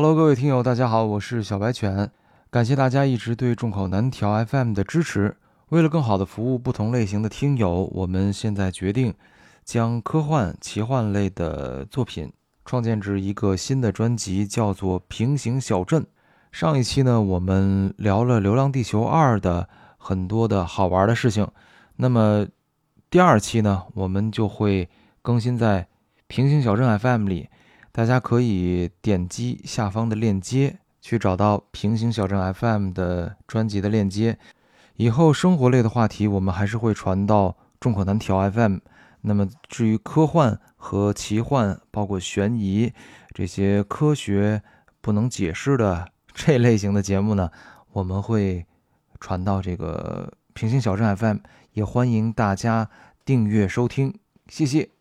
Hello，各位听友，大家好，我是小白犬，感谢大家一直对众口难调 FM 的支持。为了更好的服务不同类型的听友，我们现在决定将科幻、奇幻类的作品创建至一个新的专辑，叫做《平行小镇》。上一期呢，我们聊了《流浪地球二》的很多的好玩的事情，那么第二期呢，我们就会更新在《平行小镇 FM》里。大家可以点击下方的链接去找到平行小镇 FM 的专辑的链接。以后生活类的话题我们还是会传到众口难调 FM。那么至于科幻和奇幻，包括悬疑这些科学不能解释的这类型的节目呢，我们会传到这个平行小镇 FM。也欢迎大家订阅收听，谢谢。